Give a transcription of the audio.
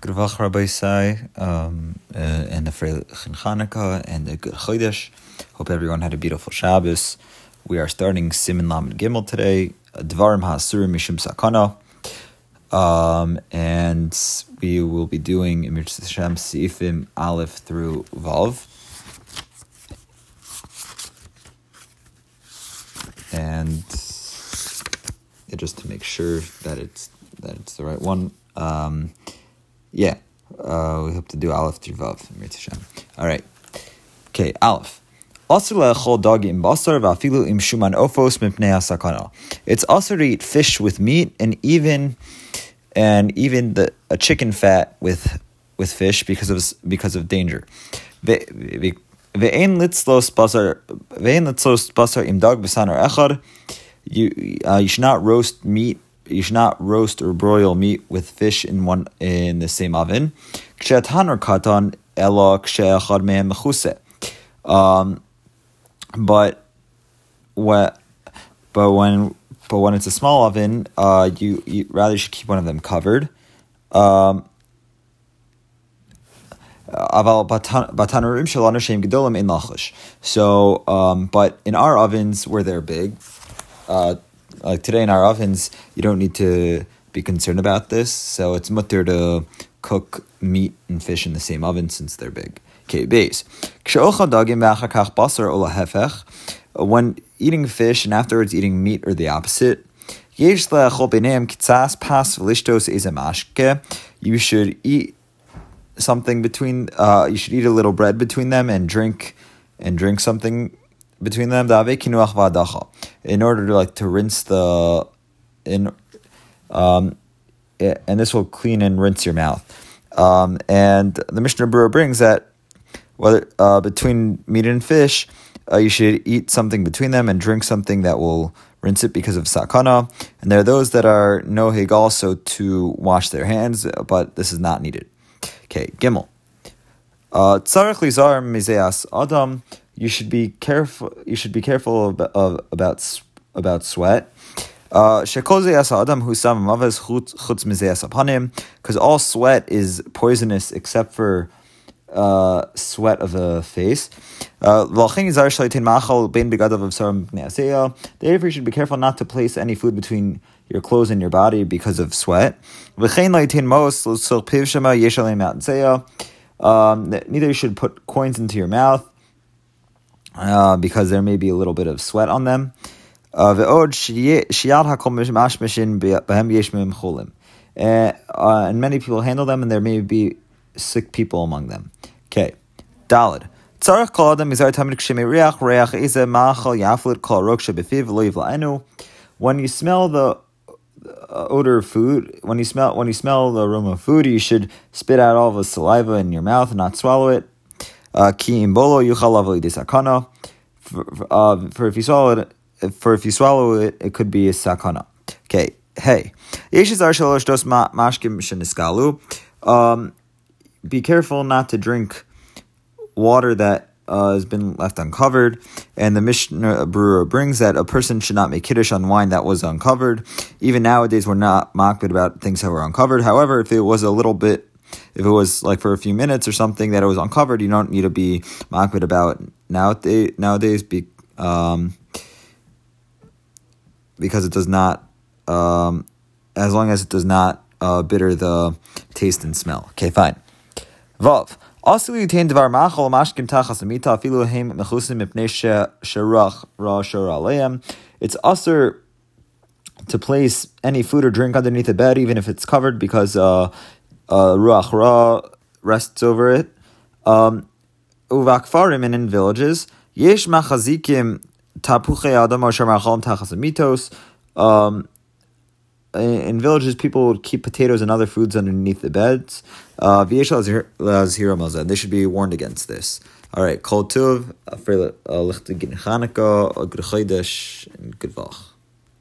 Gravach Rabbosai, um, uh, and the Freilichen Chanukah, and the Good Chodesh. Hope everyone had a beautiful Shabbos. We are starting Siman Lamed Gimel today, Dvarim HaSurim Mishum Sakana, um, and we will be doing Emir Hashem Seifim Aleph through Vav. And just to make sure that it's that it's the right one. Um, yeah, uh, we hope to do Aleph through Vav. All right. Okay, Aleph. It's also to eat fish with meat and even and even the a chicken fat with with fish because of because of danger. You uh, you should not roast meat you should not roast or broil meat with fish in one in the same oven. Um, but what, but when but when it's a small oven, uh, you, you rather should keep one of them covered. Um, so, um, but in our ovens where they're big, uh, like today in our ovens, you don't need to be concerned about this. So it's mutar to cook meat and fish in the same oven since they're big. Base. When eating fish and afterwards eating meat or the opposite, you should eat something between. Uh, you should eat a little bread between them and drink and drink something between them in order to like to rinse the in um and this will clean and rinse your mouth. Um and the Mishnah Berurah brings that whether uh, between meat and fish uh, you should eat something between them and drink something that will rinse it because of sakana. And there are those that are nohig also to wash their hands but this is not needed. Okay gimel. Uh, tzarech lizar mizeas adam you should be careful. You should be careful of, of, about about sweat. Uh, because all sweat is poisonous except for uh, sweat of the face. Uh, therefore, you should be careful not to place any food between your clothes and your body because of sweat. Um, neither you should put coins into your mouth uh, because there may be a little bit of sweat on them. Uh, uh, and many people handle them, and there may be sick people among them. Okay, Dalid. When you smell the odor of food, when you smell when you smell the aroma of food, you should spit out all the saliva in your mouth and not swallow it. Uh, ki imbolo yuchal sakana. Uh, for if you swallow it, for if you swallow it, it could be a sakana. Okay. Hey, um, be careful not to drink water that uh, has been left uncovered. And the Mishnah Berurah brings that a person should not make kiddush on wine that was uncovered. Even nowadays, we're not mocked about things that were uncovered. However, if it was a little bit if it was like for a few minutes or something that it was uncovered, you don't need to be makbid about nowadays. Nowadays, be, um, because it does not, um, as long as it does not uh, bitter the taste and smell. Okay, fine. Vav. Also, devar machol mashkim tachas amita afilu heim mechusim mipnei sherach ra shor It's also to place any food or drink underneath the bed, even if it's covered, because uh, uh, Ruach Ra rests over it. Um, Uvakfarim and in villages, Yesh Machazikim Tapuche Adam Osher Machom Tachas Mitos. Um, in villages, people would keep potatoes and other foods underneath the beds. Uh, they should be warned against this. All right, Kol Tuv, for Lichtig Chanukah, Good Chodesh, and Good Vach.